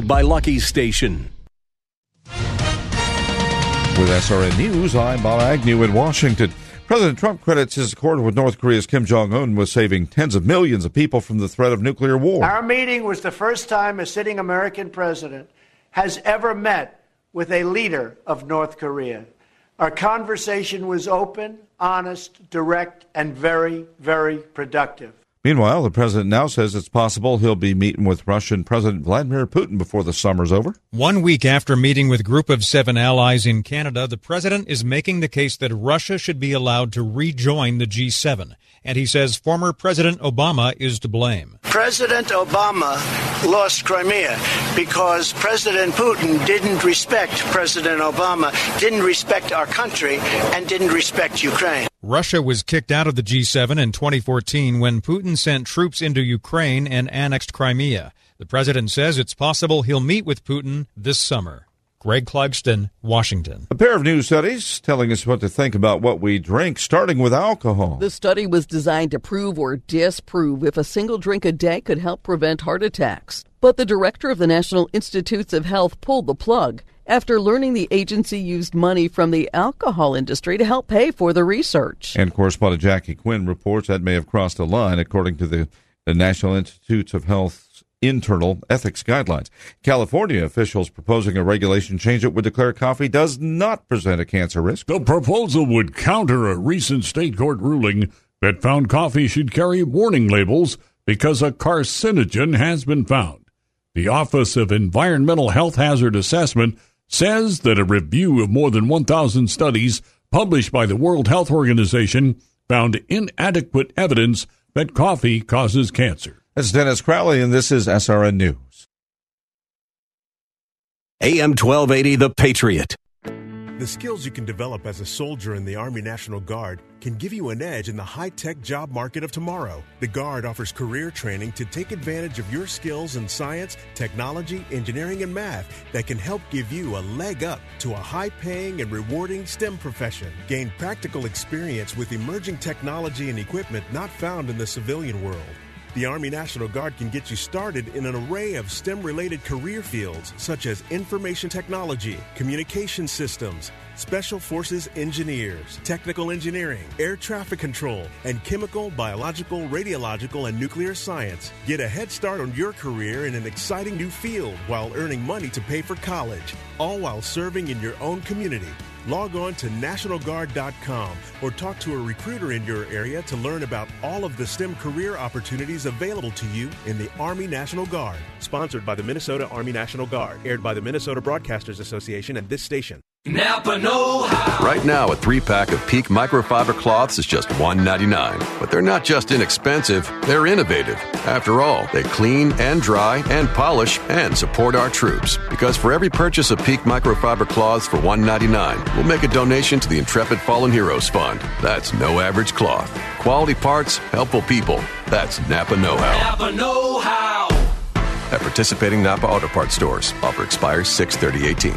By Lucky Station. With SRN News, I'm Bob Agnew in Washington. President Trump credits his accord with North Korea's Kim Jong un with saving tens of millions of people from the threat of nuclear war. Our meeting was the first time a sitting American president has ever met with a leader of North Korea. Our conversation was open, honest, direct, and very, very productive. Meanwhile, the president now says it's possible he'll be meeting with Russian President Vladimir Putin before the summer's over. One week after meeting with Group of Seven allies in Canada, the president is making the case that Russia should be allowed to rejoin the G7. And he says former President Obama is to blame. President Obama lost Crimea because President Putin didn't respect President Obama, didn't respect our country, and didn't respect Ukraine. Russia was kicked out of the G7 in 2014 when Putin sent troops into Ukraine and annexed Crimea. The president says it's possible he'll meet with Putin this summer. Greg Clugston, Washington. A pair of new studies telling us what to think about what we drink, starting with alcohol. The study was designed to prove or disprove if a single drink a day could help prevent heart attacks. But the director of the National Institutes of Health pulled the plug after learning the agency used money from the alcohol industry to help pay for the research. And correspondent Jackie Quinn reports that may have crossed a line, according to the, the National Institutes of Health's internal ethics guidelines. California officials proposing a regulation change that would declare coffee does not present a cancer risk. The proposal would counter a recent state court ruling that found coffee should carry warning labels because a carcinogen has been found. The Office of Environmental Health Hazard Assessment says that a review of more than 1,000 studies published by the World Health Organization found inadequate evidence that coffee causes cancer. That's Dennis Crowley, and this is SRN News. AM 1280, The Patriot. The skills you can develop as a soldier in the Army National Guard can give you an edge in the high tech job market of tomorrow. The Guard offers career training to take advantage of your skills in science, technology, engineering, and math that can help give you a leg up to a high paying and rewarding STEM profession. Gain practical experience with emerging technology and equipment not found in the civilian world. The Army National Guard can get you started in an array of STEM related career fields such as information technology, communication systems, special forces engineers, technical engineering, air traffic control, and chemical, biological, radiological, and nuclear science. Get a head start on your career in an exciting new field while earning money to pay for college, all while serving in your own community. Log on to NationalGuard.com or talk to a recruiter in your area to learn about all of the STEM career opportunities available to you in the Army National Guard. Sponsored by the Minnesota Army National Guard. Aired by the Minnesota Broadcasters Association and this station. Napa Know How. Right now, a three pack of Peak microfiber cloths is just $1.99. But they're not just inexpensive, they're innovative. After all, they clean and dry and polish and support our troops. Because for every purchase of Peak microfiber cloths for $1.99, we'll make a donation to the Intrepid Fallen Heroes Fund. That's no average cloth. Quality parts, helpful people. That's Napa Know How. Napa Know How. At participating Napa Auto Parts stores. Offer expires 6 18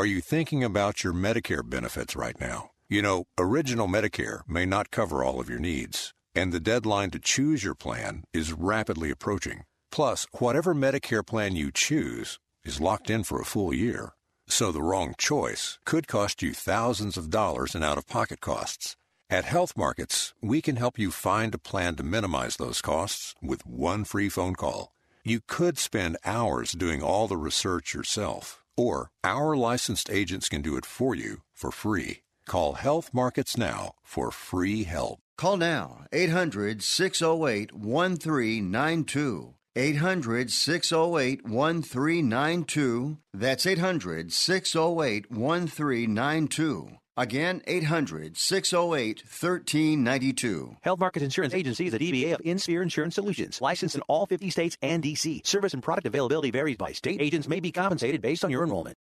Are you thinking about your Medicare benefits right now? You know, Original Medicare may not cover all of your needs, and the deadline to choose your plan is rapidly approaching. Plus, whatever Medicare plan you choose is locked in for a full year. So the wrong choice could cost you thousands of dollars in out of pocket costs. At Health Markets, we can help you find a plan to minimize those costs with one free phone call. You could spend hours doing all the research yourself, or our licensed agents can do it for you for free. Call Health Markets now for free help. Call now 800 608 1392. 800 608 1392. That's 800 608 1392. Again, 800 608 1392. Health Market Insurance Agency is a DBA of InSphere Insurance Solutions, licensed in all 50 states and D.C. Service and product availability varies by state. Agents may be compensated based on your enrollment.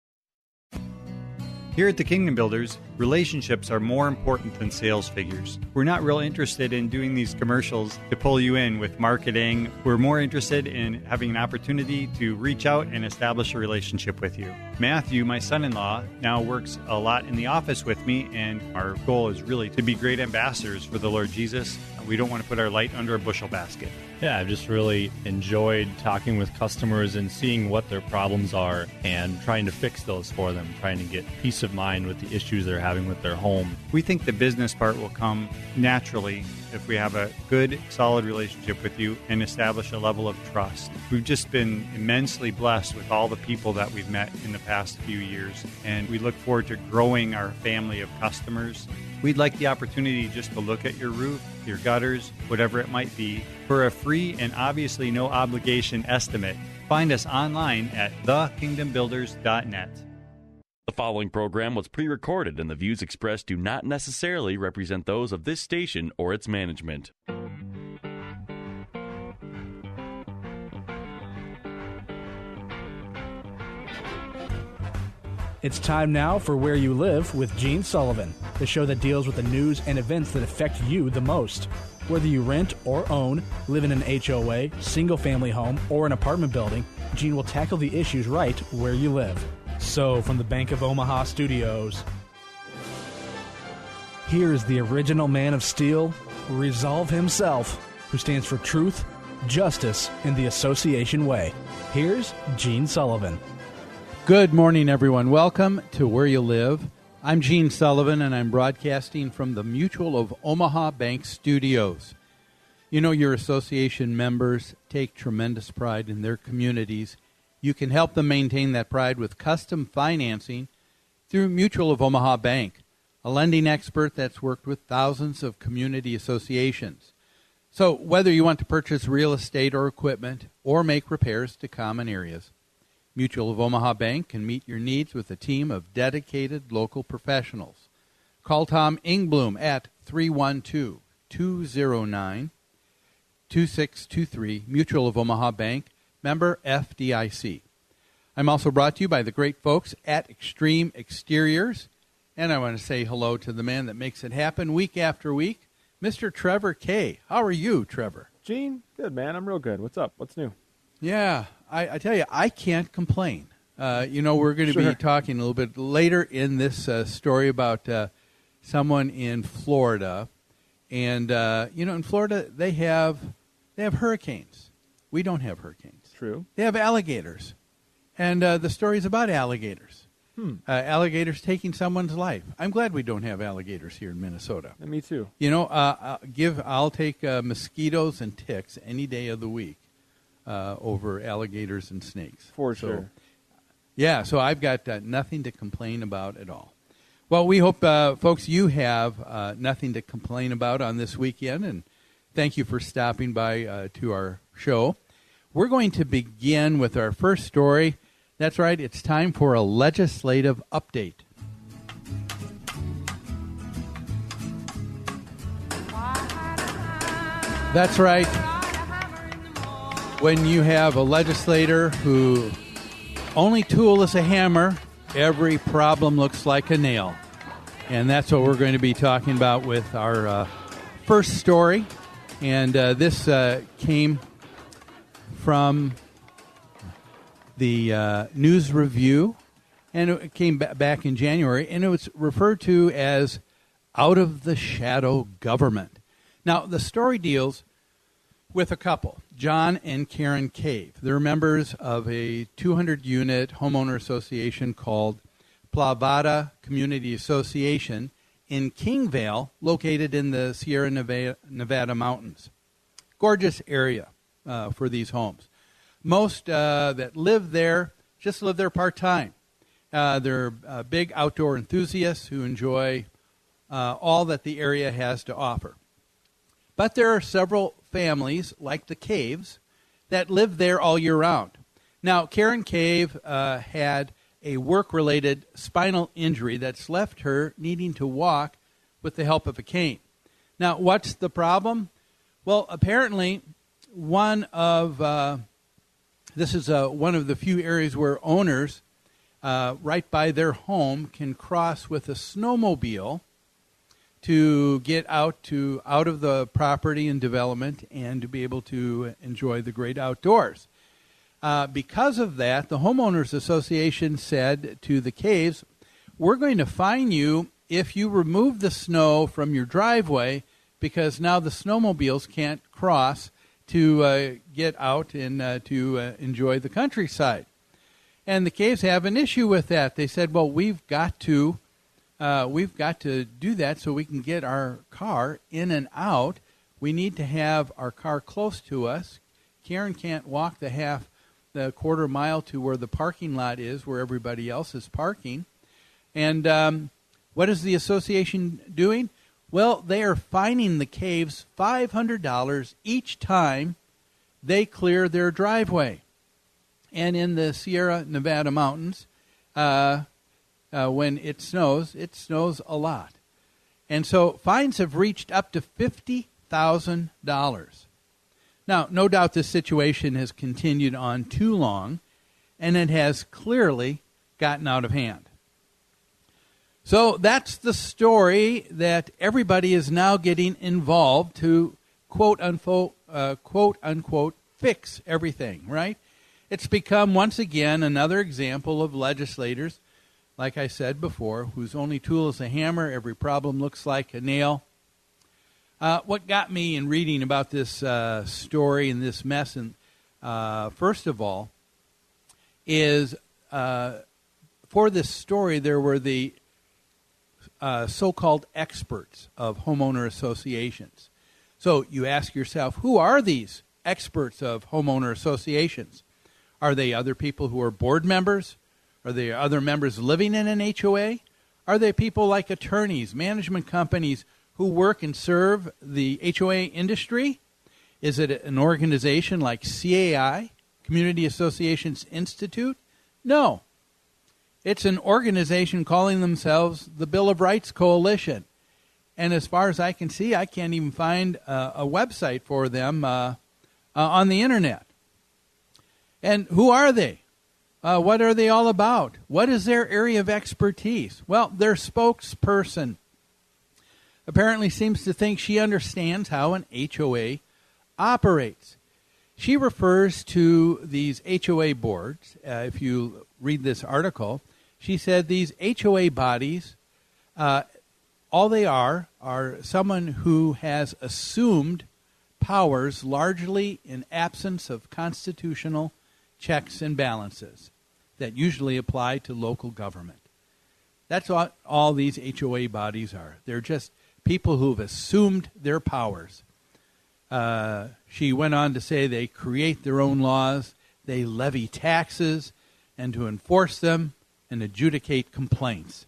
Here at the Kingdom Builders, relationships are more important than sales figures. We're not real interested in doing these commercials to pull you in with marketing. We're more interested in having an opportunity to reach out and establish a relationship with you. Matthew, my son in law, now works a lot in the office with me, and our goal is really to be great ambassadors for the Lord Jesus. We don't want to put our light under a bushel basket. Yeah, I've just really enjoyed talking with customers and seeing what their problems are and trying to fix those for them, trying to get peace of mind with the issues they're having with their home. We think the business part will come naturally if we have a good, solid relationship with you and establish a level of trust. We've just been immensely blessed with all the people that we've met in the past few years, and we look forward to growing our family of customers. We'd like the opportunity just to look at your roof, your gutters, whatever it might be, for a free and obviously no obligation estimate. Find us online at thekingdombuilders.net. The following program was pre recorded, and the views expressed do not necessarily represent those of this station or its management. It's time now for Where You Live with Gene Sullivan, the show that deals with the news and events that affect you the most. Whether you rent or own, live in an HOA, single family home, or an apartment building, Gene will tackle the issues right where you live. So, from the Bank of Omaha studios, here is the original man of steel, Resolve himself, who stands for truth, justice, and the association way. Here's Gene Sullivan. Good morning, everyone. Welcome to Where You Live. I'm Gene Sullivan, and I'm broadcasting from the Mutual of Omaha Bank Studios. You know, your association members take tremendous pride in their communities. You can help them maintain that pride with custom financing through Mutual of Omaha Bank, a lending expert that's worked with thousands of community associations. So, whether you want to purchase real estate or equipment or make repairs to common areas, Mutual of Omaha Bank can meet your needs with a team of dedicated local professionals. Call Tom Ingblom at 312 209 2623, Mutual of Omaha Bank, member FDIC. I'm also brought to you by the great folks at Extreme Exteriors. And I want to say hello to the man that makes it happen week after week, Mr. Trevor Kay. How are you, Trevor? Gene, good man. I'm real good. What's up? What's new? Yeah, I, I tell you, I can't complain. Uh, you know, we're going to Sure. be talking a little bit later in this uh, story about uh, someone in Florida, and uh, you know, in Florida they have they have hurricanes. We don't have hurricanes. True. They have alligators, and uh, the story is about alligators. Hmm. Uh, alligators taking someone's life. I'm glad we don't have alligators here in Minnesota. And me too. You know, uh, uh, give I'll take uh, mosquitoes and ticks any day of the week uh, over alligators and snakes. For So, sure. Yeah, so I've got uh, nothing to complain about at all. Well, we hope, uh, folks, you have uh, nothing to complain about on this weekend, and thank you for stopping by uh, to our show. We're going to begin with our first story. That's right, it's time for a legislative update. That's right. When you have a legislator who only tool is a hammer, every problem looks like a nail. And that's what we're going to be talking about with our uh, first story. And uh, this uh, came from the uh, News Review, and it came ba- back in January, and it was referred to as Out of the Shadow Government. Now, the story deals with a couple, John and Karen Cave. They're members of a 200 unit homeowner association called Plavada Community Association in Kingvale, located in the Sierra Nevada, mountains. Gorgeous area uh, for these homes. Most uh, that live there just live there part time. Uh, they're uh, big outdoor enthusiasts who enjoy uh, all that the area has to offer. But there are several families, like the Caves, that live there all year round. Now, Karen Cave uh, had a work related spinal injury that's left her needing to walk with the help of a cane. Now, what's the problem? Well, apparently, one of uh, this is uh, one of the few areas where owners, uh, right by their home, can cross with a snowmobile to get out to out of the property and development and to be able to enjoy the great outdoors. Uh, because of that, the homeowners association said to the caves, "We're going to fine you if you remove the snow from your driveway because now the snowmobiles can't cross to uh, get out and uh, to uh, enjoy the countryside." And the caves have an issue with that. They said, "Well, we've got to." Uh, we've got to do that so we can get our car in and out. We need to have our car close to us. Karen can't walk the half, the quarter mile to where the parking lot is, where everybody else is parking. And um, what is the association doing? Well, they are fining the caves $500 each time they clear their driveway. And in the Sierra Nevada mountains, uh, uh, when it snows, it snows a lot. And so fines have reached up to $50,000. Now, no doubt this situation has continued on too long, and it has clearly gotten out of hand. So that's the story that everybody is now getting involved to quote unquote, uh, quote unquote fix everything, right? It's become once again another example of legislators like I said before, whose only tool is a hammer. Every problem looks like a nail. Uh, what got me in reading about this uh, story and this mess, and uh, first of all, is uh, for this story there were the uh, so-called experts of homeowner associations. So you ask yourself, who are these experts of homeowner associations? Are they other people who are board members? Are there other members living in an HOA? Are there people like attorneys, management companies who work and serve the HOA industry? Is it an organization like CAI, Community Associations Institute? No. It's an organization calling themselves the Bill of Rights Coalition. And as far as I can see, I can't even find a, a website for them uh, uh, on the internet. And who are they? Uh, what are they all about? What is their area of expertise? Well, their spokesperson apparently seems to think she understands how an HOA operates. She refers to these HOA boards. Uh, if you read this article, she said these HOA bodies, uh, all they are, are someone who has assumed powers largely in absence of constitutional checks and balances that usually apply to local government. That's what all these HOA bodies are. They're just people who've assumed their powers. Uh, she went on to say they create their own laws, they levy taxes, and to enforce them and adjudicate complaints.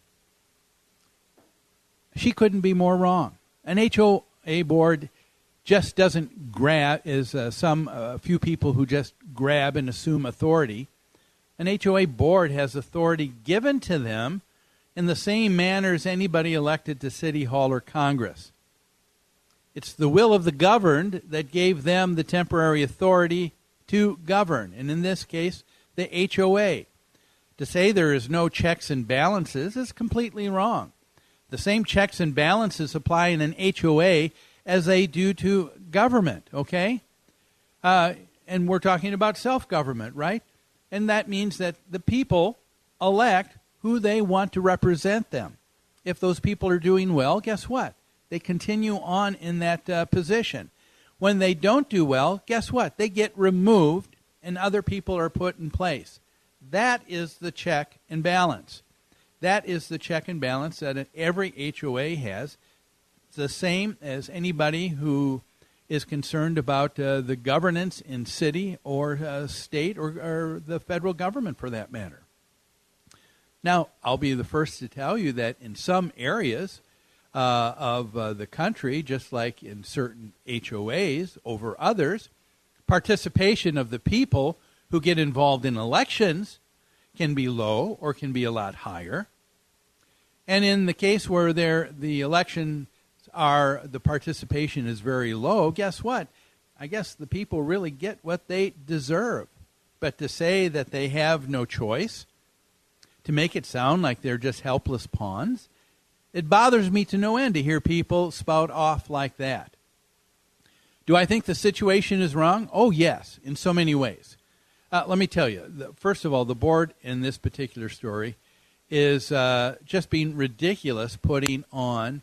She couldn't be more wrong. An HOA board just doesn't grab, is uh, some uh, few people who just grab and assume authority an HOA board has authority given to them in the same manner as anybody elected to City Hall or Congress. It's the will of the governed that gave them the temporary authority to govern, and in this case, the HOA. To say there is no checks and balances is completely wrong. The same checks and balances apply in an HOA as they do to government, okay? Uh, and we're talking about self government, right? and that means that the people elect who they want to represent them. If those people are doing well, guess what? They continue on in that uh, position. When they don't do well, guess what? They get removed and other people are put in place. That is the check and balance. That is the check and balance that every HOA has. The same as anybody who is concerned about uh, the governance in city or uh, state or, or, the federal government for that matter. Now, I'll be the first to tell you that in some areas uh, of uh, the country, just like in certain HOAs over others, participation of the people who get involved in elections can be low or can be a lot higher. And in the case where the elections are the participation is very low, guess what? I guess the people really get what they deserve. But to say that they have no choice, to make it sound like they're just helpless pawns, it bothers me to no end to hear people spout off like that. Do I think the situation is wrong? Oh, yes, in so many ways. Uh, let me tell you. First of all, the board in this particular story is uh, just being ridiculous, putting on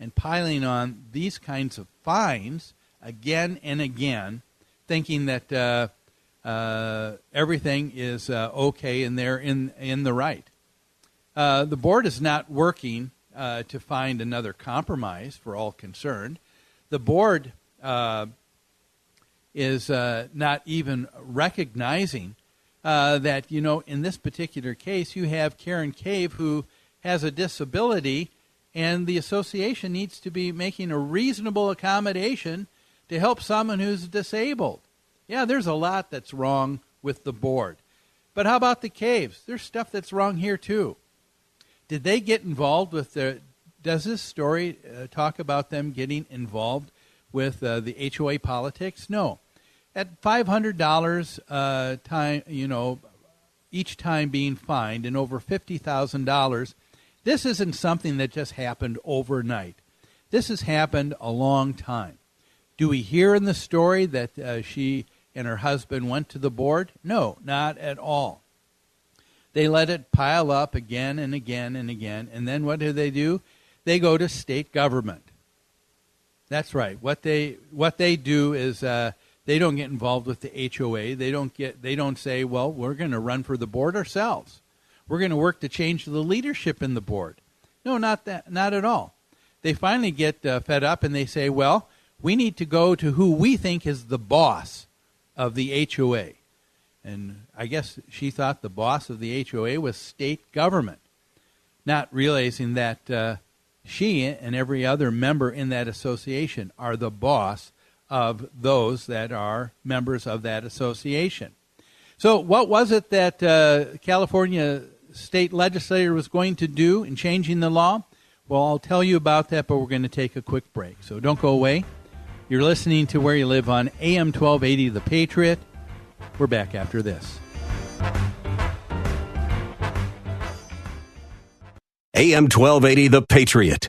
and piling on these kinds of fines again and again, thinking that uh, uh, everything is uh, okay and they're in in the right. Uh, the board is not working uh, to find another compromise for all concerned. The board is not even recognizing uh, that, you know, in this particular case, you have Karen Cave who has a disability, and the association needs to be making a reasonable accommodation to help someone who's disabled. Yeah, there's a lot that's wrong with the board. But how about the caves? There's stuff that's wrong here, too. Did they get involved with the. Does this story uh, talk about them getting involved with uh, the HOA politics? No at five hundred dollars uh, time, you know, each time being fined, and over fifty thousand dollars. This isn't something that just happened overnight. This has happened a long time. Do we hear in the story that uh, she and her husband went to the board? No, not at all. They let it pile up again and again and again, and then what do they do? They go to state government. That's right. What they what they do is uh, they don't get involved with the HOA. They don't get. They don't say, "Well, we're going to run for the board ourselves. We're going to work to change the leadership in the board." No, not that. Not at all. They finally get uh, fed up and they say, "Well, we need to go to who we think is the boss of the HOA." And I guess she thought the boss of the HOA was state government, not realizing that uh, she and every other member in that association are the boss of those that are members of that association. So, what was it that uh, California state legislator was going to do in changing the law? Well, I'll tell you about that, but we're going to take a quick break. So, don't go away. You're listening to Where You Live on AM 1280 The Patriot. We're back after this. AM 1280 The Patriot.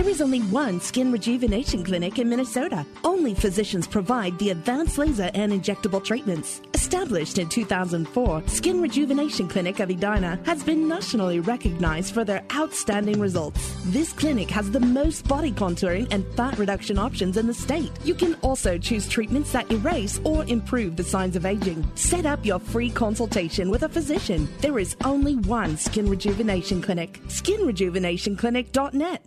There is only one skin rejuvenation clinic in Minnesota. Only physicians provide the advanced laser and injectable treatments. Established in 2004, Skin Rejuvenation Clinic of Edina has been nationally recognized for their outstanding results. This clinic has the most body contouring and fat reduction options in the state. You can also choose treatments that erase or improve the signs of aging. Set up your free consultation with a physician. There is only one Skin Rejuvenation Clinic. SkinRejuvenationClinic.net.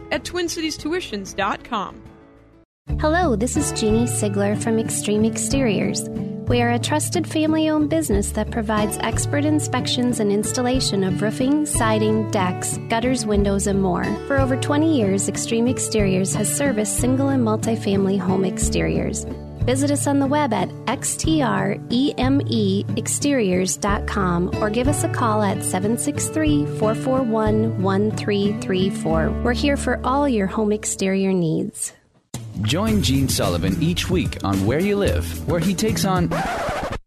at twincitiestuitions.com. Hello, this is Jeannie Sigler from Extreme Exteriors. We are a trusted family owned business that provides expert inspections and installation of roofing, siding, decks, gutters, windows, and more. For over 20 years, Extreme Exteriors has serviced single and multifamily home exteriors. Visit us on the web at xtremeexteriors.com or give us a call at 763 441 1334. We're here for all your home exterior needs. Join Gene Sullivan each week on Where You Live, where he takes on.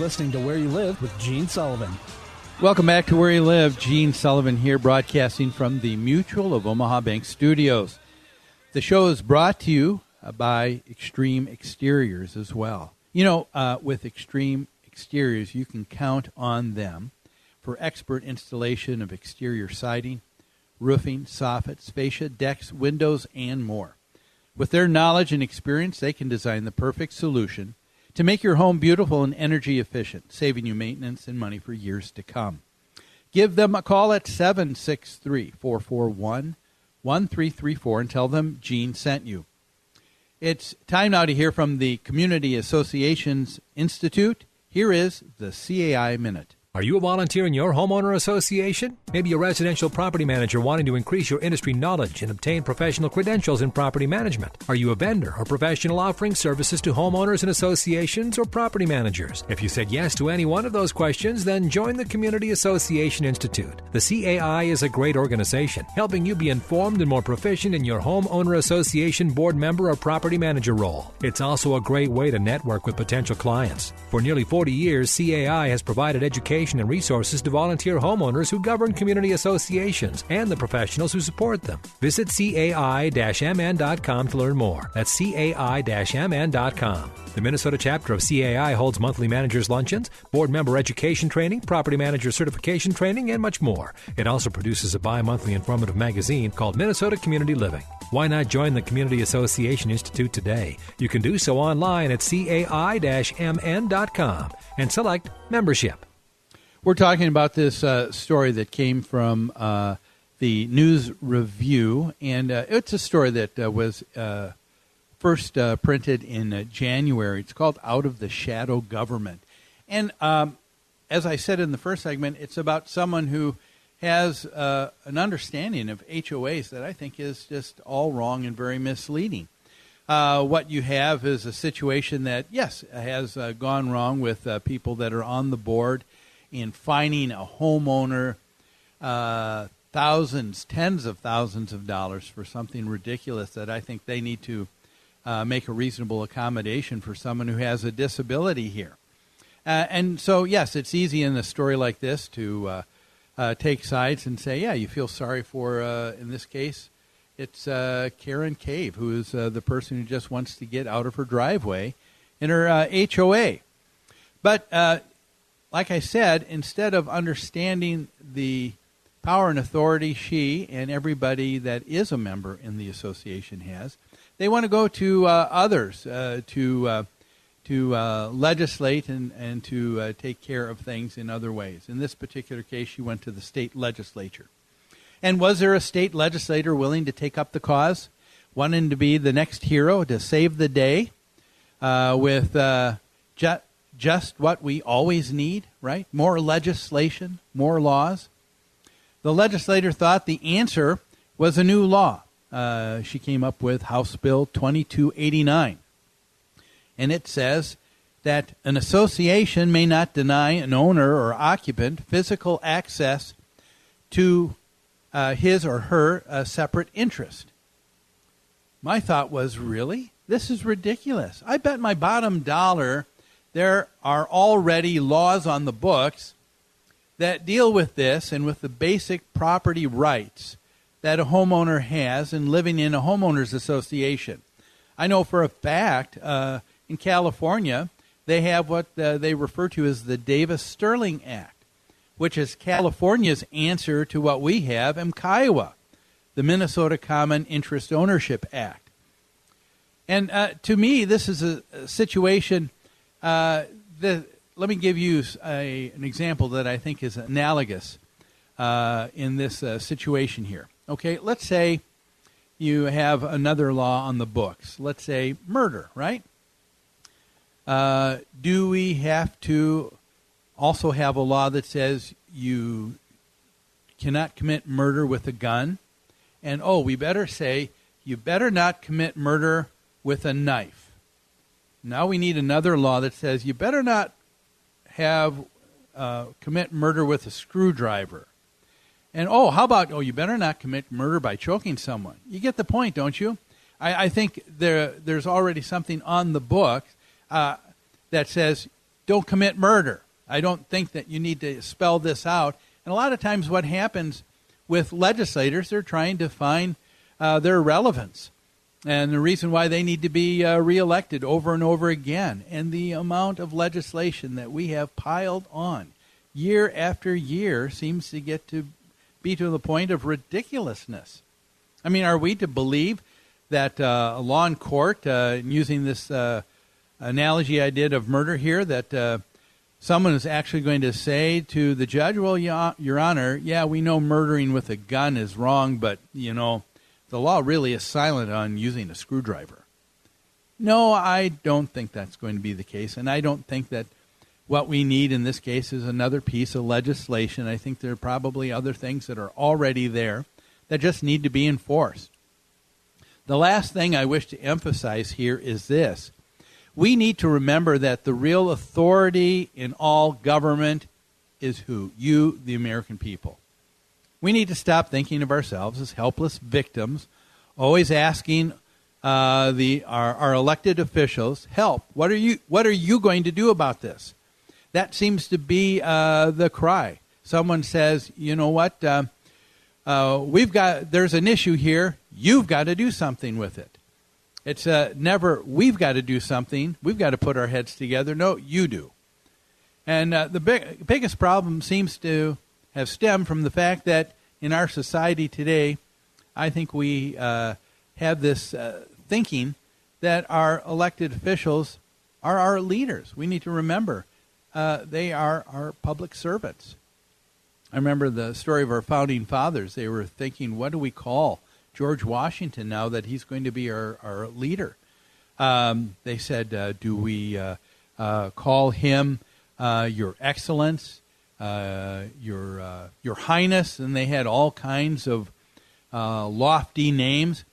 Listening to Where You Live with Gene Sullivan. Welcome back to Where You Live. Gene Sullivan here, broadcasting from the Mutual of Omaha Bank Studios. The show is brought to you uh, by Extreme Exteriors as well. You know, uh, with Extreme Exteriors, you can count on them for expert installation of exterior siding, roofing, soffits, fascia, decks, windows, and more. With their knowledge and experience, they can design the perfect solution to make your home beautiful and energy efficient, saving you maintenance and money for years to come. Give them a call at 763 441 1334 and tell them Gene sent you. It's time now to hear from the Community Associations Institute. Here is the CAI Minute. Are you a volunteer in your homeowner association? Maybe a residential property manager wanting to increase your industry knowledge and obtain professional credentials in property management. Are you a vendor or professional offering services to homeowners and associations or property managers? If you said yes to any one of those questions, then join the Community Association Institute. The CAI is a great organization, helping you be informed and more proficient in your homeowner association board member or property manager role. It's also a great way to network with potential clients. For nearly 40 years, CAI has provided education and resources to volunteer homeowners who govern community associations and the professionals who support them. Visit cai-mn.com to learn more. That's cai-mn.com. The Minnesota chapter of CAI holds monthly managers luncheons, board member education training, property manager certification training, and much more. It also produces a bi-monthly informative magazine called Minnesota Community Living. Why not join the Community Association Institute today? You can do so online at cai-mn.com and select membership. We're talking about this uh, story that came from uh, the News Review, and uh, it's a story that uh, was uh, first uh, printed in January. It's called Out of the Shadow Government. And um, as I said in the first segment, it's about someone who has an understanding of HOAs that I think is just all wrong and very misleading. what you have is a situation that, yes, has gone wrong with people that are on the board in fining a homeowner uh, thousands, tens of thousands of dollars for something ridiculous that I think they need to uh, make a reasonable accommodation for someone who has a disability here. Uh, and so, yes, it's easy in a story like this to uh, uh, take sides and say, yeah, you feel sorry for, uh, in this case, it's Karen Cave, who is the person who just wants to get out of her driveway in her HOA. But like I said, instead of understanding the power and authority she and everybody that is a member in the association has, they want to go to uh, others uh, to uh, to uh, legislate and and to uh, take care of things in other ways. In this particular case, she went to the state legislature. And was there a state legislator willing to take up the cause, wanting to be the next hero to save the day uh, with jet? Just what we always need, right? More legislation, more laws. The legislator thought the answer was a new law. Uh, she came up with House Bill 2289. And it says that an association may not deny an owner or occupant physical access to uh, his or her uh, separate interest. My thought was, really? This is ridiculous. I bet my bottom dollar there are already laws on the books that deal with this and with the basic property rights that a homeowner has in living in a homeowners association. I know for a fact uh, in California they have what uh, they refer to as the Davis Stirling Act, which is California's answer to what we have in Kiowa, the Minnesota Common Interest Ownership Act. And uh, to me, this is a, a situation. Uh, the, let me give you a, an example that I think is analogous uh, in this uh, situation here. Okay, let's say you have another law on the books. Let's say murder, right? Uh, do we have to also have a law that says you cannot commit murder with a gun? And oh, we better say you better not commit murder with a knife. Now we need another law that says you better not have uh, commit murder with a screwdriver. And oh, how about oh, you better not commit murder by choking someone. You get the point, don't you? I, I think there there's already something on the book uh, that says don't commit murder. I don't think that you need to spell this out. And a lot of times, what happens with legislators, they're trying to find uh, their relevance and the reason why they need to be uh, reelected over and over again, and the amount of legislation that we have piled on year after year seems to get to be to the point of ridiculousness. I mean, are we to believe that uh, a law in court, uh, using this uh, analogy I did of murder here, that uh, someone is actually going to say to the judge, "Well, Your Honor, yeah, we know murdering with a gun is wrong, but you know." The law really is silent on using a screwdriver. No, I don't think that's going to be the case, and I don't think that what we need in this case is another piece of legislation. I think there are probably other things that are already there that just need to be enforced. The last thing I wish to emphasize here is this. We need to remember that the real authority in all government is who? You, the American people. We need to stop thinking of ourselves as helpless victims, always asking uh, the our, our elected officials, "Help! What are you What are you going to do about this?" That seems to be uh, the cry. Someone says, "You know what? Uh, uh we've got there's an issue here. You've got to do something with it." It's uh, never we've got to do something. We've got to put our heads together. No, you do. And uh, the big, biggest problem seems to have stemmed from the fact that in our society today, I think we uh, have this uh, thinking that our elected officials are our leaders. We need to remember uh, they are our public servants. I remember the story of our founding fathers. They were thinking, what do we call George Washington now that he's going to be our, our leader? Um, they said, uh, do we uh, uh, call him Your Excellence? Uh, your uh, your Highness, and they had all kinds of uh, lofty names.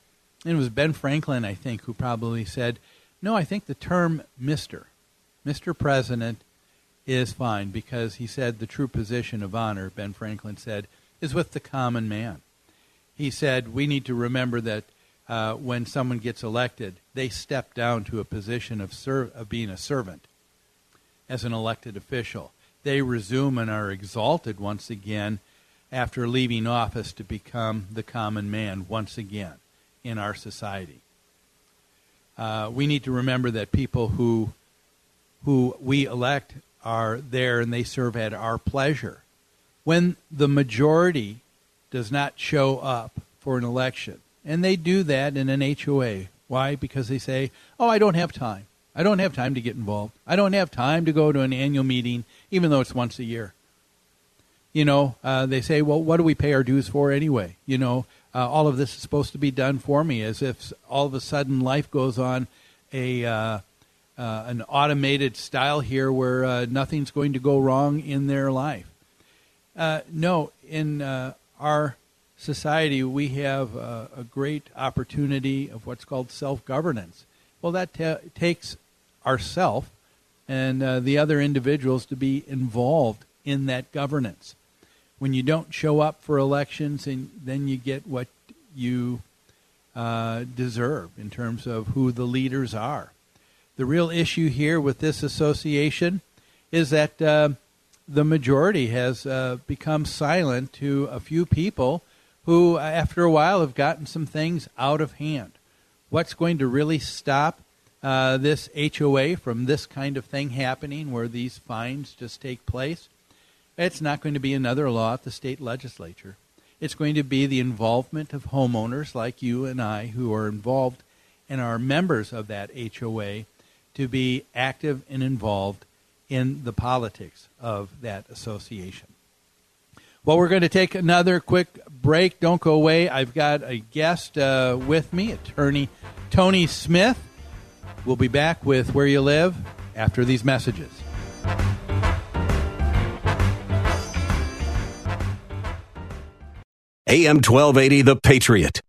And it was Ben Franklin, I think, who probably said, "No, I think the term Mister, Mister President, is fine because he said the true position of honor." Ben Franklin said is with the common man. He said we need to remember that. Uh, when someone gets elected, they step down to a position of, of being a servant as an elected official they resume and are exalted once again after leaving office to become the common man once again in our society. Uh, we need to remember that people who who we elect are there and they serve at our pleasure. When the majority does not show up for an election, and they do that in an HOA, why? Because they say, "Oh, I don't have time. I don't have time to get involved. I don't have time to go to an annual meeting even though it's once a year. You know, uh, they say, well, what do we pay our dues for anyway? You know, uh, all of this is supposed to be done for me, as if all of a sudden life goes on a uh, uh an automated style here where uh, nothing's going to go wrong in their life. Uh, no, in our society, we have a great opportunity of what's called self governance. Well, that takes ourself and uh, the other individuals to be involved in that governance. When you don't show up for elections, and then you get what you uh, deserve in terms of who the leaders are. The real issue here with this association is that uh, the majority has uh, become silent to a few people who, after a while, have gotten some things out of hand. What's going to really stop uh, this HOA from this kind of thing happening where these fines just take place? It's not going to be another law at the state legislature. It's going to be the involvement of homeowners like you and I who are involved and are members of that HOA to be active and involved in the politics of that association. Well, we're going to take another quick break. Don't go away. I've got a guest uh, with me, attorney Tony Smith. We'll be back with Where You Live after these messages. AM 1280, The Patriot.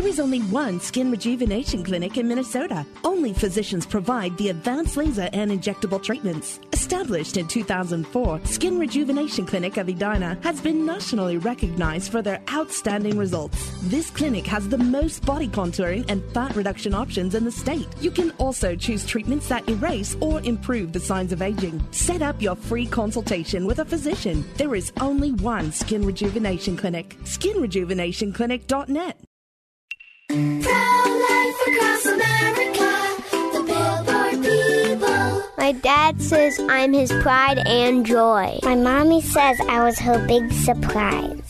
There is only one skin rejuvenation clinic in Minnesota. Only physicians provide the advanced laser and injectable treatments. Established in 2004, Skin Rejuvenation Clinic of Edina has been nationally recognized for their outstanding results. This clinic has the most body contouring and fat reduction options in the state. You can also choose treatments that erase or improve the signs of aging. Set up your free consultation with a physician. There is only one Skin Rejuvenation Clinic. SkinRejuvenationClinic.net. My dad says I'm his pride and joy. My mommy says I was her big surprise.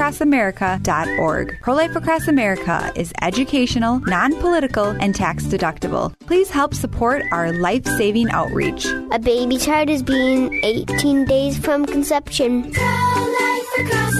prolifeacrossamerica.org. Pro Life Across America is educational, non political, and tax deductible. Please help support our life saving outreach. A baby child is being 18 days from conception. Pro-life across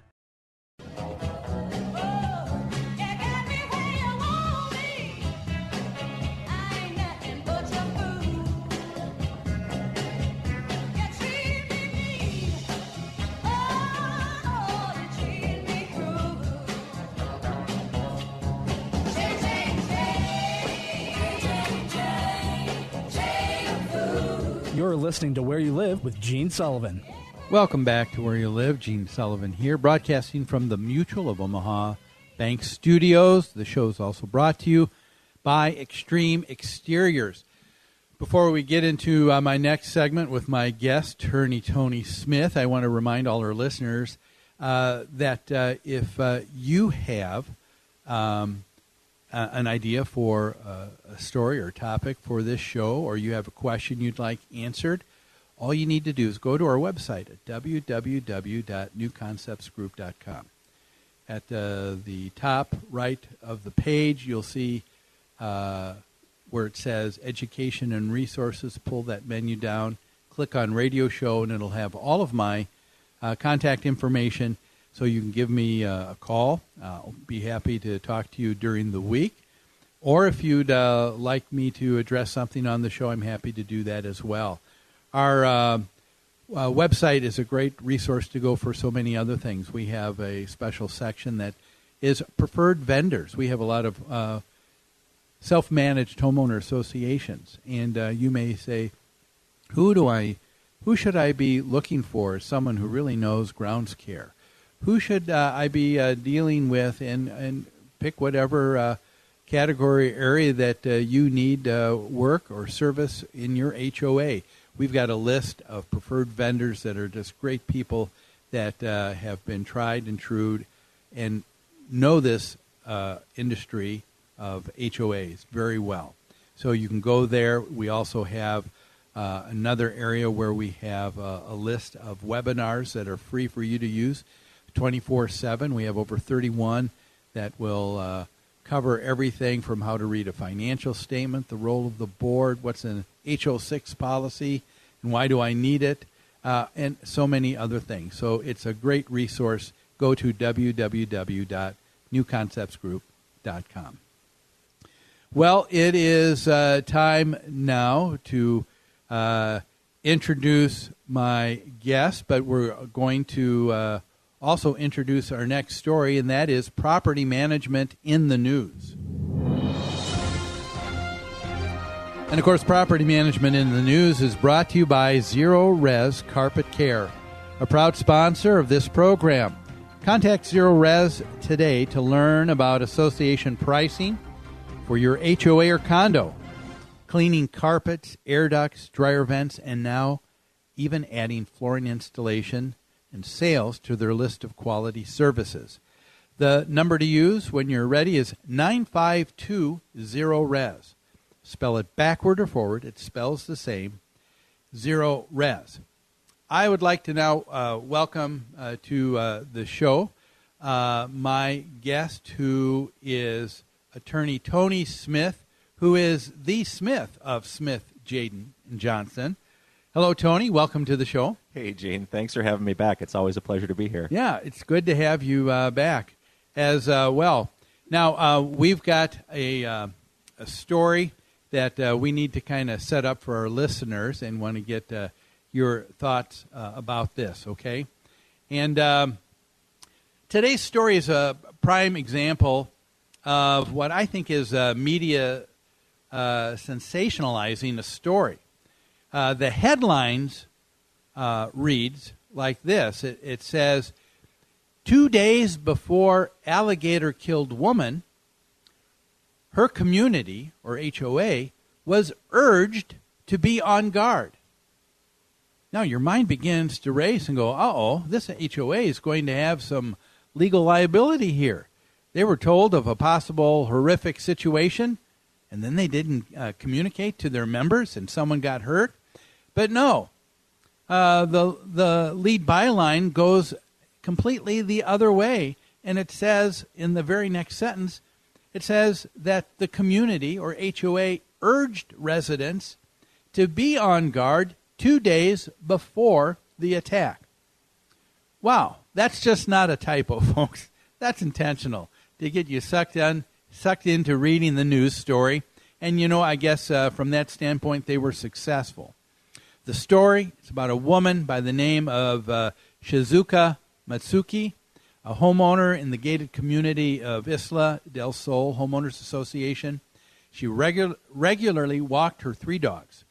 Listening to Where You Live with Gene Sullivan. Welcome back to Where You Live. Gene Sullivan here, broadcasting from the Mutual of Omaha Bank Studios. The show is also brought to you by Extreme Exteriors. Before we get into uh, my next segment with my guest, attorney Tony Smith, I want to remind all our listeners uh, that uh, if uh, you have um, an idea for uh, a story or topic for this show, or you have a question you'd like answered, all you need to do is go to our website at www.newconceptsgroup.com. at uh, the top right of the page, you'll see uh, where it says Education and Resources. Pull that menu down, click on Radio Show, and it'll have all of my uh, contact information so you can give me uh, a call. I'll be happy to talk to you during the week. Or if you'd uh, like me to address something on the show, I'm happy to do that as well. Our uh, uh, website is a great resource to go for so many other things. We have a special section that is preferred vendors. We have a lot of uh, self managed homeowner associations. And uh, you may say, who do I, who should I be looking for? Someone who really knows grounds care. Who should uh, I be dealing with and, and pick whatever category area that uh, you need uh, work or service in your HOA. We've got a list of preferred vendors that are just great people that uh, have been tried and true and know this uh, industry of HOAs very well. So you can go there. We also have uh, another area where we have a, a list of webinars that are free for you to use 24 7. We have over 31 that will uh, cover everything from how to read a financial statement, the role of the board, what's an HO6 policy, and why do I need it, uh, and so many other things. So it's a great resource. Go to www.newconceptsgroup.com. Well, it is uh, time now to uh, introduce my guest, but we're going to uh, also introduce our next story, and that is property management in the news. And of course, property management in the news is brought to you by Zerorez Carpet Care, a proud sponsor of this program. Contact Zerorez today to learn about association pricing for your HOA or condo, cleaning carpets, air ducts, dryer vents, and now even adding flooring installation and sales to their list of quality services. The number to use when you're ready is 9520 res. Spell it backward or forward, it spells the same. Zerorez. I would like to now uh, welcome uh, to uh, the show uh, my guest, who is attorney Tony Smith, who is the Smith of Smith, Jadin, and Johnson. Hello, Tony. Welcome to the show. Hey, Gene. Thanks for having me back. It's always a pleasure to be here. Yeah, it's good to have you uh, back as uh, well. Now, uh, we've got a, uh, a story that uh, we need to kind of set up for our listeners and want to get uh, your thoughts about this, okay? And um, today's story is a prime example of what I think is media sensationalizing a story. Uh, the headlines uh, reads like this. It, it says, two days before alligator killed woman, her community, or HOA, was urged to be on guard. Now your mind begins to race and go, uh oh, this HOA is going to have some legal liability here. They were told of a possible horrific situation, and then they didn't uh, communicate to their members, and someone got hurt. But no, uh, the the lead byline goes completely the other way, and it says in the very next sentence, it says that the community or HOA urged residents to be on guard two days before the attack. Wow, that's just not a typo, folks. That's intentional to get you sucked in, sucked into reading the news story. And you know, I guess uh, from that standpoint, they were successful. The story is about a woman by the name of uh, Shizuka Matsuki, a homeowner in the gated community of Isla del Sol Homeowners Association. She regu- regularly walked her three dogs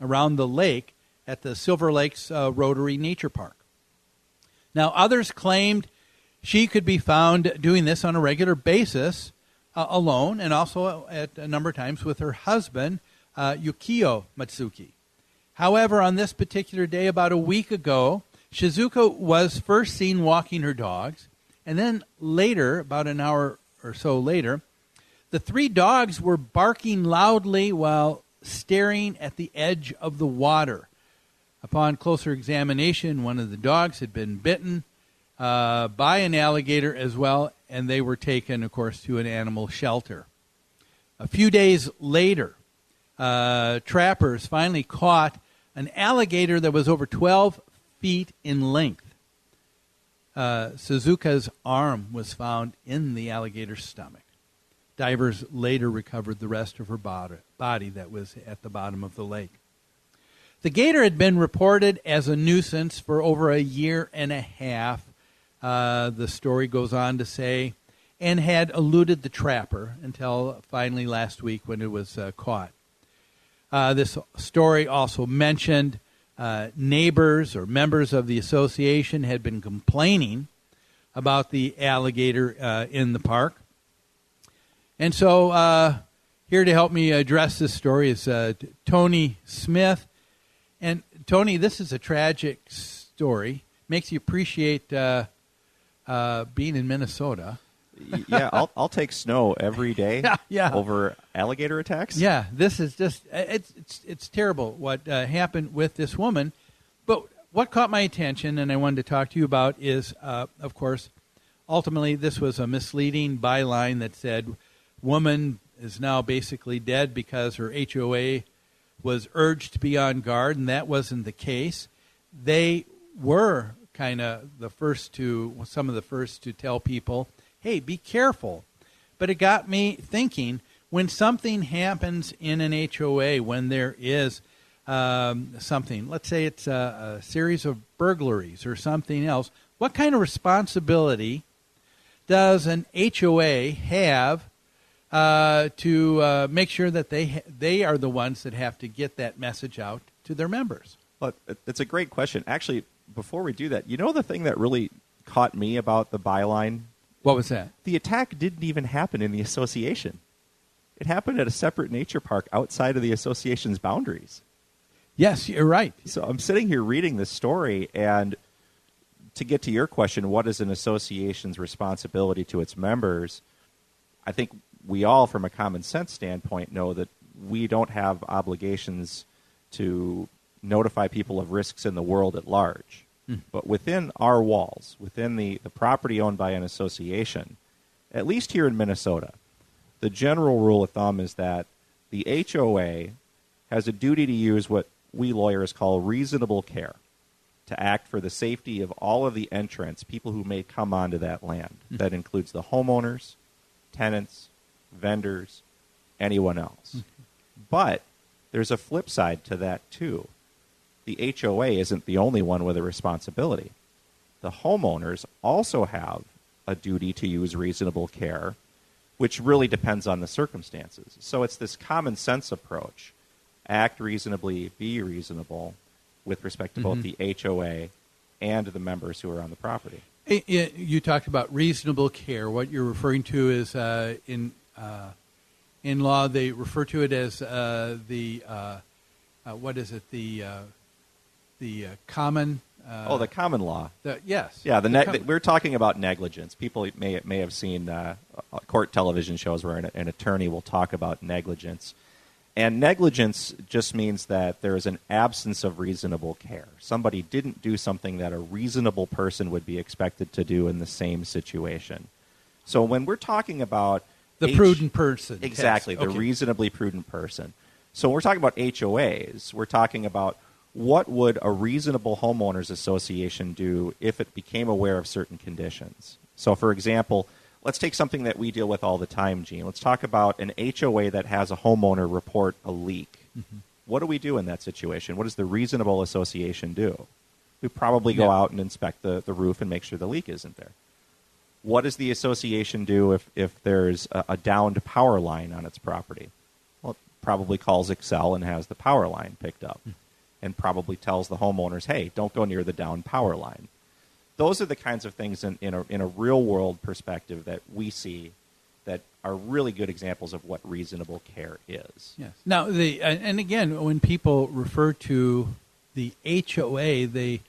around the lake at the Silver Lakes uh, Rotary Nature Park. Now, others claimed she could be found doing this on a regular basis uh, alone and also at a number of times with her husband, uh, Yukio Matsuki. However, on this particular day, about a week ago, Shizuka was first seen walking her dogs, and then later, about an hour or so later, the three dogs were barking loudly while staring at the edge of the water. Upon closer examination, one of the dogs had been bitten, uh, by an alligator as well, and they were taken, of course, to an animal shelter. A few days later, uh, trappers finally caught an alligator that was over 12 feet in length. Uh, Suzuka's arm was found in the alligator's stomach. Divers later recovered the rest of her body, body that was at the bottom of the lake. The gator had been reported as a nuisance for over a year and a half, uh, the story goes on to say, and had eluded the trapper until finally last week when it was uh, caught. Uh, this story also mentioned uh, neighbors or members of the association had been complaining about the alligator uh, in the park. And so, uh, here to help me address this story is uh, Tony Smith. And Tony, this is a tragic story. Makes you appreciate uh, uh, being in Minnesota. Yeah, I'll I'll take snow every day. Yeah, yeah. Over alligator attacks. Yeah, this is just it's it's it's terrible what uh, happened with this woman. But what caught my attention and I wanted to talk to you about is, uh, of course, ultimately this was a misleading byline that said, "Woman is now basically dead because her HOA was urged to be on guard," and that wasn't the case. They were kind of the first to some of the first to tell people, "Hey, be careful." But it got me thinking when something happens in an HOA, when there is um, something, let's say it's a, a series of burglaries or something else, what kind of responsibility does an HOA have uh, to uh, make sure that they ha- they are the ones that have to get that message out to their members? Well, it's a great question. Actually, before we do that, you know the thing that really caught me about the byline? What was that? The attack didn't even happen in the association. It happened at a separate nature park outside of the association's boundaries. Yes, you're right. So I'm sitting here reading this story, and to get to your question, what is an association's responsibility to its members? I think we all, from a common sense standpoint, know that we don't have obligations to notify people of risks in the world at large. Mm. But within our walls, within the, the property owned by an association, at least here in Minnesota, the general rule of thumb is that the HOA has a duty to use what we lawyers call reasonable care to act for the safety of all of the entrants, people who may come onto that land. Mm. That includes the homeowners, tenants, vendors, anyone else. Mm. But there's a flip side to that, too the HOA isn't the only one with a responsibility. The homeowners also have a duty to use reasonable care, which really depends on the circumstances. So it's this common sense approach act reasonably, be reasonable with respect to mm-hmm. both the HOA and the members who are on the property. You talked about reasonable care. What you're referring to is uh, in uh, in law they refer to it as uh, the uh, uh, what is it the uh, the uh, common. Uh, oh, the common law. The, yes. Yeah, the, the com- we're talking about negligence. People may may have seen uh, court television shows where an, an, attorney will talk about negligence, and negligence just means that there is an absence of reasonable care. Somebody didn't do something that a reasonable person would be expected to do in the same situation. So when we're talking about the H- prudent person, exactly, yes. the okay. reasonably prudent person. So when we're talking about HOAs, we're talking about what would a reasonable homeowners association do if it became aware of certain conditions? So, for example, let's take something that we deal with all the time, Gene. Let's talk about an HOA that has a homeowner report a leak. Mm-hmm. What do we do in that situation? What does the reasonable association do? We probably go yeah. out and inspect the, the roof and make sure the leak isn't there. What does the association do if, if there's a, a downed power line on its property? Well, it probably calls Xcel and has the power line picked up. Mm-hmm and probably tells the homeowners, hey, don't go near the down power line. Those are the kinds of things in, in, a, in a real world perspective that we see that are really good examples of what reasonable care is. Yes. Now, the and again, when people refer to the HOA, they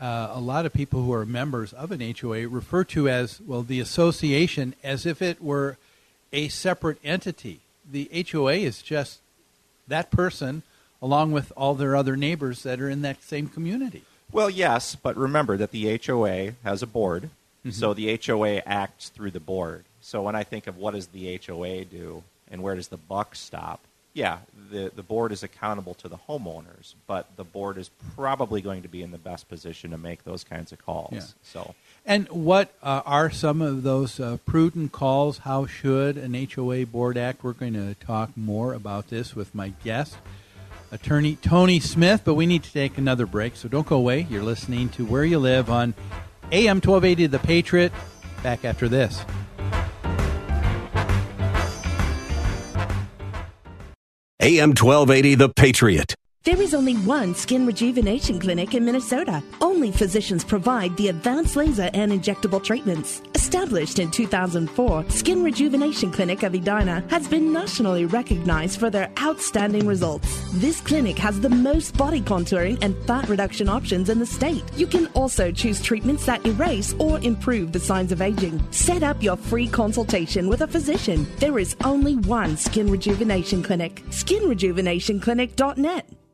uh, a lot of people who are members of an HOA refer to as well the association as if it were a separate entity. The HOA is just that person along with all their other neighbors that are in that same community. Well, yes, but remember that the HOA has a board, Mhm. so the HOA acts through the board. So when I think of what does the HOA do and where does the buck stop, yeah, the, the board is accountable to the homeowners, but the board is probably going to be in the best position to make those kinds of calls. Yeah. So And what uh, are some of those uh, prudent calls? How should an HOA board act? We're going to talk more about this with my guest, attorney Tony Smith, but we need to take another break, so don't go away. You're listening to Where You Live on AM 1280 The Patriot. Back after this. AM 1280 The Patriot. There is only one skin rejuvenation clinic in Minnesota. Only physicians provide the advanced laser and injectable treatments. Established in 2004, Skin Rejuvenation Clinic of Edina has been nationally recognized for their outstanding results. This clinic has the most body contouring and fat reduction options in the state. You can also choose treatments that erase or improve the signs of aging. Set up your free consultation with a physician. There is only one Skin Rejuvenation Clinic. SkinRejuvenationClinic.net.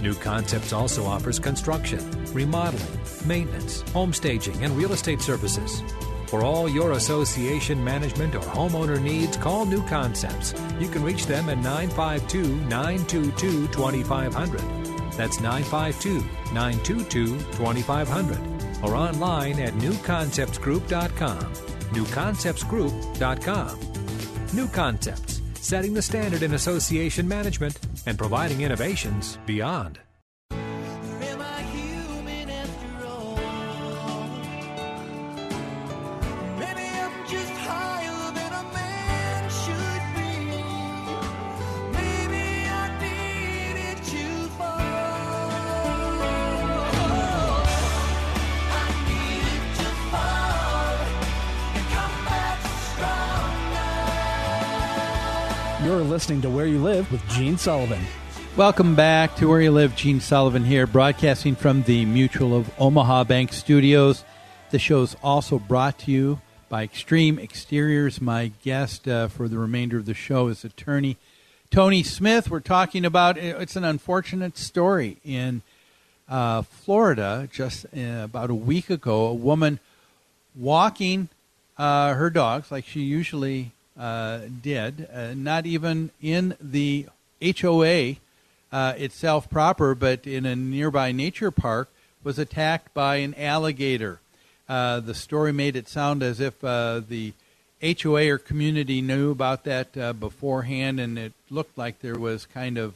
New Concepts also offers construction, remodeling, maintenance, home staging, and real estate services. For all your association management or homeowner needs, call New Concepts. You can reach them at 952 922 2500. That's 952 922 2500. Or online at newconceptsgroup.com. Newconceptsgroup.com. New Concepts, setting the standard in association management and providing innovations beyond. You're listening to Where You Live with Gene Sullivan. Welcome back to Where You Live. Gene Sullivan here, broadcasting from the Mutual of Omaha Bank Studios. The show is also brought to you by Extreme Exteriors. My guest uh, for the remainder of the show is attorney Tony Smith. We're talking about it's an unfortunate story in uh, Florida. Just uh, about a week ago, a woman walking uh, her dogs like she usually uh, did, uh, not even in the HOA uh, itself proper, but in a nearby nature park, was attacked by an alligator. Uh, the story made it sound as if uh, the HOA or community knew about that uh, beforehand, and it looked like there was kind of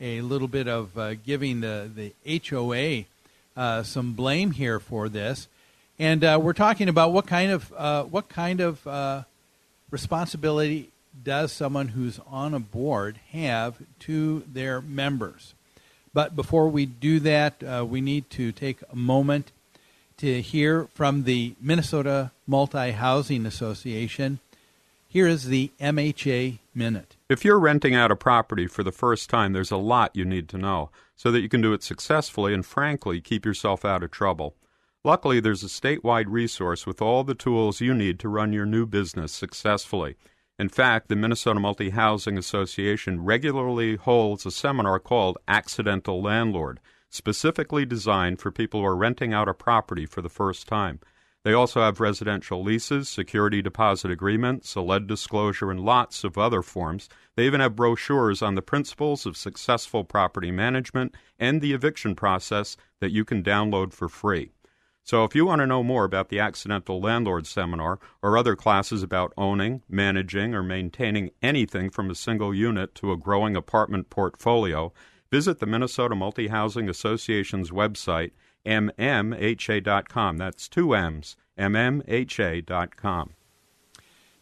a little bit of giving the, the HOA uh, some blame here for this, and uh, we're talking about what kind of uh, what kind of uh, responsibility does someone who's on a board have to their members. But before we do that, uh, we need to take a moment to hear from the Minnesota Multi Housing Association. Here is the MHA Minute. If you're renting out a property for the first time, there's a lot you need to know so that you can do it successfully and, frankly, keep yourself out of trouble. Luckily, there's a statewide resource with all the tools you need to run your new business successfully. In fact, the Minnesota Multi Housing Association regularly holds a seminar called Accidental Landlord, specifically designed for people who are renting out a property for the first time. They also have residential leases, security deposit agreements, a lead disclosure, and lots of other forms. They even have brochures on the principles of successful property management and the eviction process that you can download for free. So, if you want to know more about the Accidental Landlord Seminar or other classes about owning, managing, or maintaining anything from a single unit to a growing apartment portfolio, visit the Minnesota Multi Housing Association's website, mmha.com. That's two M's, mmha.com.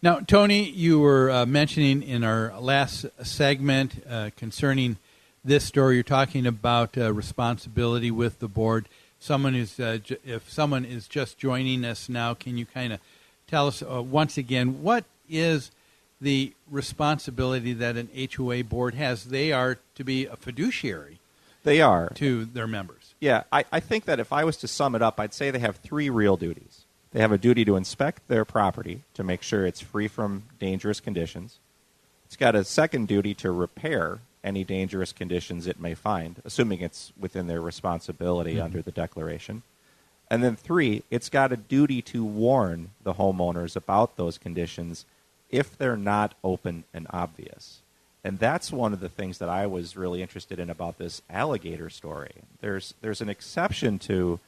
Now, Tony, you were uh, mentioning in our last segment uh, concerning this story, you're talking about uh, responsibility with the board someone is uh, j- if someone is just joining us now, can you kind of tell us uh, once again what is the responsibility that an HOA board has? They are to be a fiduciary. They are to their members. Yeah, I, I think that if I was to sum it up, I'd say they have three real duties. They have a duty to inspect their property to make sure it's free from dangerous conditions. It's got a second duty to repair any dangerous conditions it may find, assuming it's within their responsibility mm-hmm. under the declaration. And then three, it's got a duty to warn the homeowners about those conditions if they're not open and obvious. And that's one of the things that I was really interested in about this alligator story. There's there's an exception to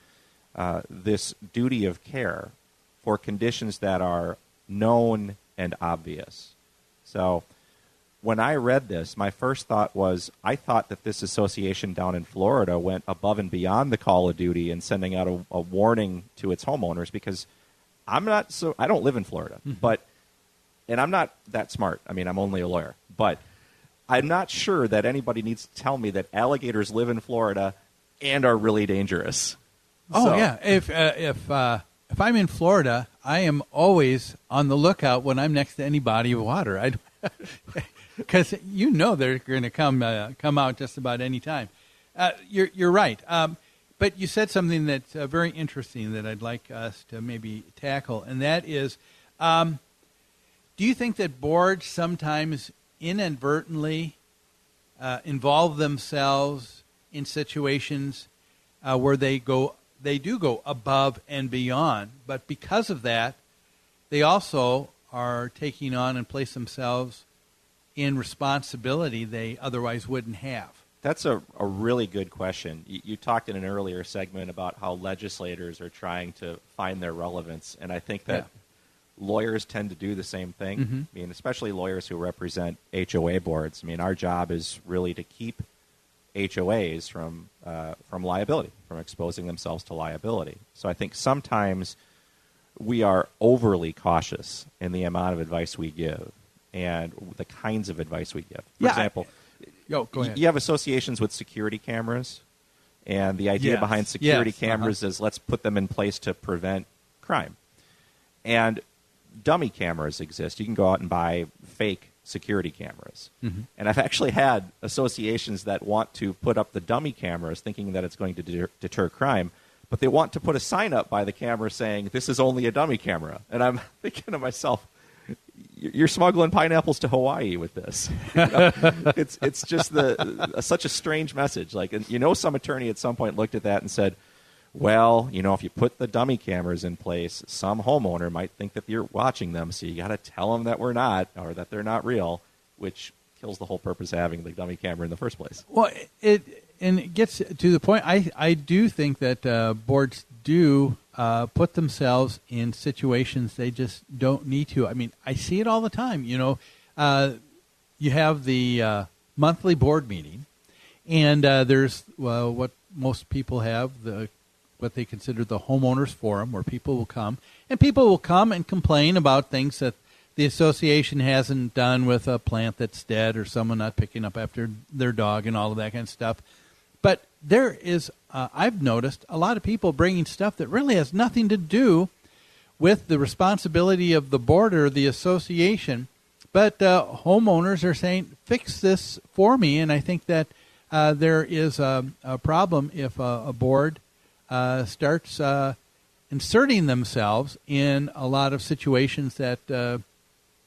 uh, this duty of care for conditions that are known and obvious. So when I read this, my first thought was I thought that this association down in Florida went above and beyond the call of duty and sending out a, a warning to its homeowners because I'm not so I don't live in Florida, mm-hmm. but and I'm not that smart. I mean, I'm only a lawyer, but I'm not sure that anybody needs to tell me that alligators live in Florida and are really dangerous. Oh so. yeah, if uh, if uh, if I'm in Florida, I am always on the lookout when I'm next to any body of water. I because you know they're going to come uh, come out just about any time. Uh, you're you're right, um, but you said something that's uh, very interesting that I'd like us to maybe tackle, and that is, um, do you think that boards sometimes inadvertently uh, involve themselves in situations uh, where they go they do go above and beyond, but because of that, they also are taking on and place themselves in responsibility they otherwise wouldn't have? That's a, a really good question. You, you, talked in an earlier segment about how legislators are trying to find their relevance, and I think that yeah. lawyers tend to do the same thing. Mm-hmm. I mean, especially lawyers who represent HOA boards. I mean, our job is really to keep HOAs from uh, from liability, from exposing themselves to liability. So I think sometimes we are overly cautious in the amount of advice we give and the kinds of advice we give. For yeah, example, I, yo, go ahead. you have associations with security cameras, and the idea yes. behind security yes. cameras uh-huh. is let's put them in place to prevent crime. And dummy cameras exist. You can go out and buy fake security cameras. Mm-hmm. And I've actually had associations that want to put up the dummy cameras thinking that it's going to deter, deter crime, but they want to put a sign up by the camera saying, this is only a dummy camera. And I'm thinking to myself, you're smuggling pineapples to Hawaii with this. You know? it's it's just the such a strange message. Like you know, some attorney at some point looked at that and said, "Well, you know, if you put the dummy cameras in place, some homeowner might think that you're watching them, so you got to tell them that we're not or that they're not real," which kills the whole purpose of having the dummy camera in the first place. Well, it and it gets to the point. I I do think that uh, boards do uh, put themselves in situations they just don't need to. I mean, I see it all the time. You know, uh, you have the uh, monthly board meeting, and uh, there's what most people have the what they consider the homeowners forum, where people will come and people will come and complain about things that the association hasn't done with a plant that's dead or someone not picking up after their dog and all of that kind of stuff. But there is, uh, I've noticed a lot of people bringing stuff that really has nothing to do with the responsibility of the board or the association. But uh, homeowners are saying, fix this for me. And I think that uh, there is a, a, problem if a, a board uh, starts uh, inserting themselves in a lot of situations that uh,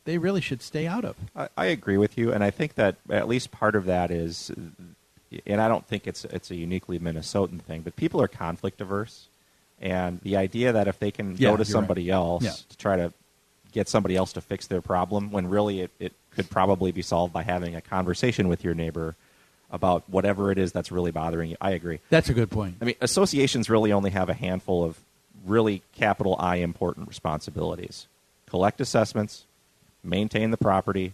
they really should stay out of. I, I, agree with you, and I think that at least part of that is, and I don't think it's it's a uniquely Minnesotan thing, but people are conflict averse, and the idea that if they can yeah, go to somebody right. else yeah. to try to get somebody else to fix their problem, when really it, it could probably be solved by having a conversation with your neighbor about whatever it is that's really bothering you. I agree. That's a good point. I mean, associations really only have a handful of really capital I important responsibilities collect assessments, maintain the property,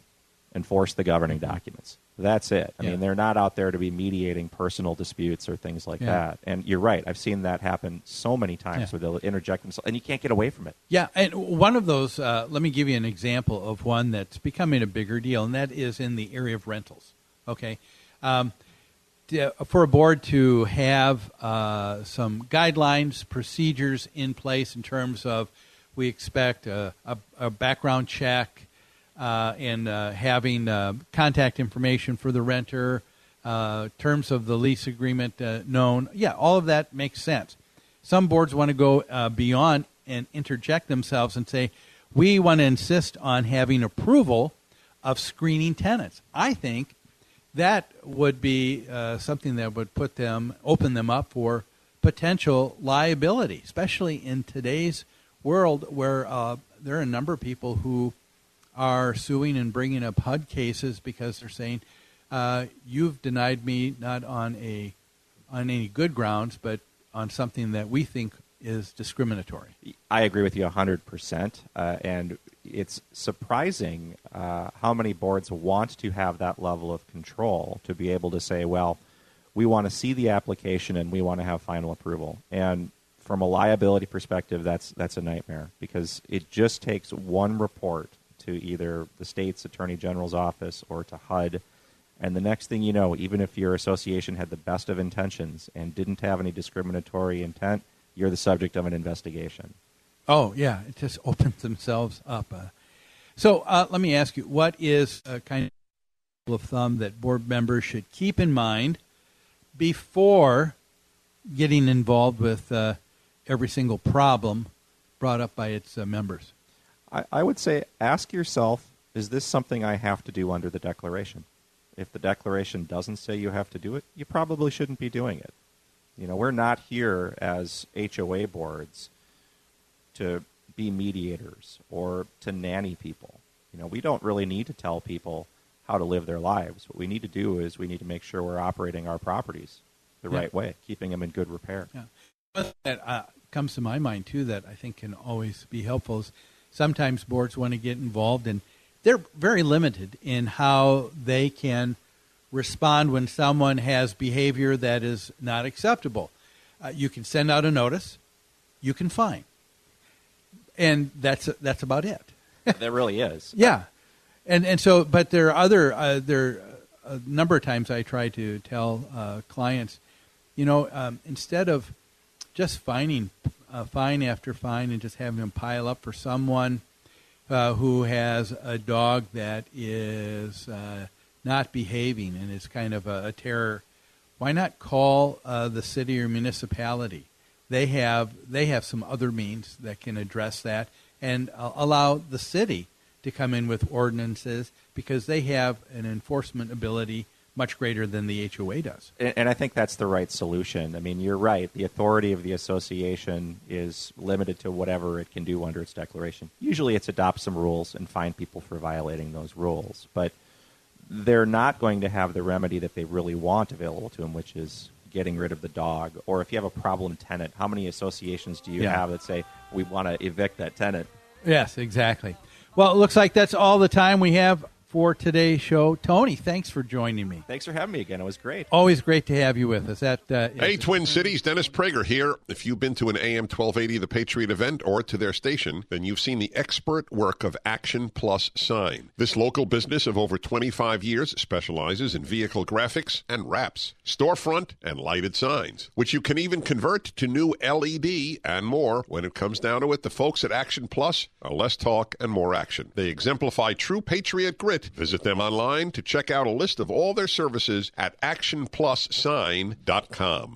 enforce the governing documents. That's it. I Yeah. mean, they're not out there to be mediating personal disputes or things like Yeah. that. And you're right. I've seen that happen so many times Yeah. where they'll interject themselves, and you can't get away from it. Yeah, and one of those, uh, let me give you an example of one that's becoming a bigger deal, and that is in the area of rentals. Okay. Um, for a board to have uh, some guidelines, procedures in place in terms of we expect a, a, a background check uh, and uh, having uh, contact information for the renter, uh, terms of the lease agreement uh, known. Yeah, all of that makes sense. Some boards want to go uh, beyond and interject themselves and say, we want to insist on having approval of screening tenants. I think that would be uh, something that would put them, open them up for potential liability, especially in today's world where uh, there are a number of people who are suing and bringing up HUD cases because they're saying uh, you've denied me not on a on any good grounds, but on something that we think is discriminatory. I agree with you 100%. Uh, and it's surprising uh, how many boards want to have that level of control to be able to say, well, we want to see the application and we want to have final approval. And from a liability perspective, that's, that's a nightmare because it just takes one report to either the state's attorney general's office or to HUD. And the next thing you know, even if your association had the best of intentions and didn't have any discriminatory intent, you're the subject of an investigation. Oh yeah, it just opens themselves up. Uh, so uh, let me ask you, what is a kind of thumb that board members should keep in mind before getting involved with uh, every single problem brought up by its uh, members? I, I would say ask yourself is this something I have to do under the Declaration? If the Declaration doesn't say you have to do it, you probably shouldn't be doing it. You know, we're not here as HOA boards to be mediators or to nanny people. You know, we don't really need to tell people how to live their lives. What we need to do is we need to make sure we're operating our properties the Yeah. right way, keeping them in good repair. Yeah. That uh, comes to my mind too that I think can always be helpful is sometimes boards want to get involved and they're very limited in how they can respond when someone has behavior that is not acceptable. Uh, you can send out a notice, you can fine, and that's that's about it. there really is. Yeah, and and so, but there are other uh, there are a number of times I try to tell uh, clients, you know, um, instead of just fining uh, fine after fine and just having them pile up for someone uh, who has a dog that is uh, not behaving and is kind of a, a terror, why not call uh, the city or municipality? They have they have some other means that can address that and uh, allow the city to come in with ordinances because they have an enforcement ability much greater than the HOA does. And, and I think that's the right solution. I mean, you're right. The authority of the association is limited to whatever it can do under its declaration. Usually, it's adopt some rules and fine people for violating those rules, but they're not going to have the remedy that they really want available to them, which is getting rid of the dog. Or if you have a problem tenant, how many associations do you Yeah. have that say we want to evict that tenant? Yes, exactly. Well, it looks like that's all the time we have for today's show. Tony, thanks for joining me. Thanks for having me again. It was great. Always great to have you with us. That uh, Hey, Twin Cities, Dennis Prager here. If you've been to an AM 1280 The Patriot event or to their station, then you've seen the expert work of Action Plus Sign. This local business of over 25 years specializes in vehicle graphics and wraps, storefront and lighted signs, which you can even convert to new LED and more. When it comes down to it, the folks at Action Plus are less talk and more action. They exemplify true patriot grit. Visit them online to check out a list of all their services at actionplussign.com.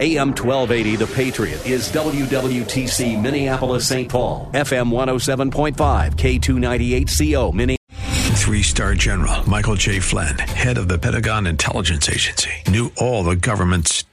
AM 1280 The Patriot is WWTC Minneapolis St. Paul, FM 107.5, K298CO Minneapolis. Three star general Michael J. Flynn, head of the Pentagon Intelligence Agency, knew all the government's